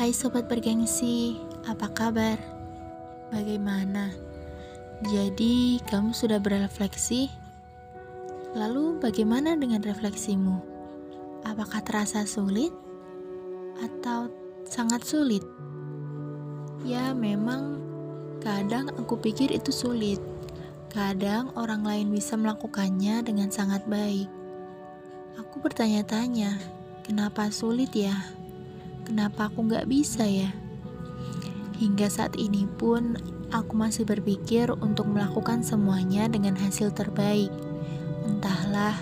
Hai sobat bergengsi, apa kabar? Bagaimana? Jadi, kamu sudah berefleksi? Lalu, bagaimana dengan refleksimu? Apakah terasa sulit atau sangat sulit? Ya, memang kadang aku pikir itu sulit. Kadang orang lain bisa melakukannya dengan sangat baik. Aku bertanya-tanya, kenapa sulit ya? Kenapa aku nggak bisa ya? Hingga saat ini pun aku masih berpikir untuk melakukan semuanya dengan hasil terbaik. Entahlah,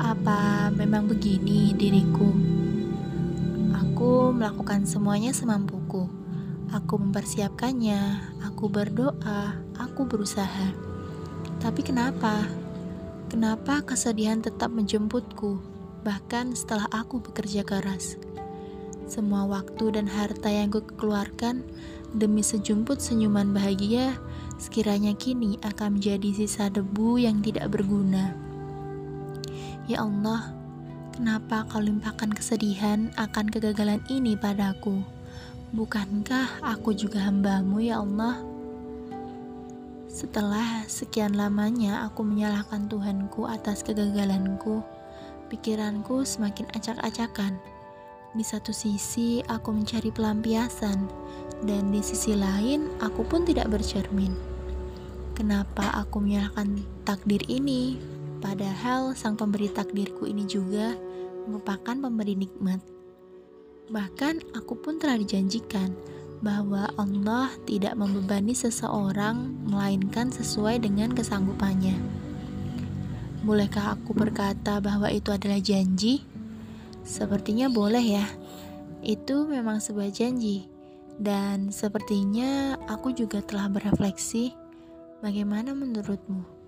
apa memang begini diriku? Aku melakukan semuanya semampuku. Aku mempersiapkannya, aku berdoa, aku berusaha. Tapi kenapa? Kenapa kesedihan tetap menjemputku, bahkan setelah aku bekerja keras? Semua waktu dan harta yang ku keluarkan demi sejumput senyuman bahagia sekiranya kini akan menjadi sisa debu yang tidak berguna. Ya Allah, kenapa kau limpahkan kesedihan akan kegagalan ini padaku? Bukankah aku juga hambamu ya Allah? Setelah sekian lamanya aku menyalahkan Tuhanku atas kegagalanku, pikiranku semakin acak-acakan di satu sisi, aku mencari pelampiasan, dan di sisi lain, aku pun tidak bercermin. Kenapa aku menyalahkan takdir ini? Padahal sang pemberi takdirku ini juga merupakan pemberi nikmat. Bahkan aku pun telah dijanjikan bahwa Allah tidak membebani seseorang melainkan sesuai dengan kesanggupannya. Bolehkah aku berkata bahwa itu adalah janji? Sepertinya boleh ya. Itu memang sebuah janji. Dan sepertinya aku juga telah berefleksi. Bagaimana menurutmu?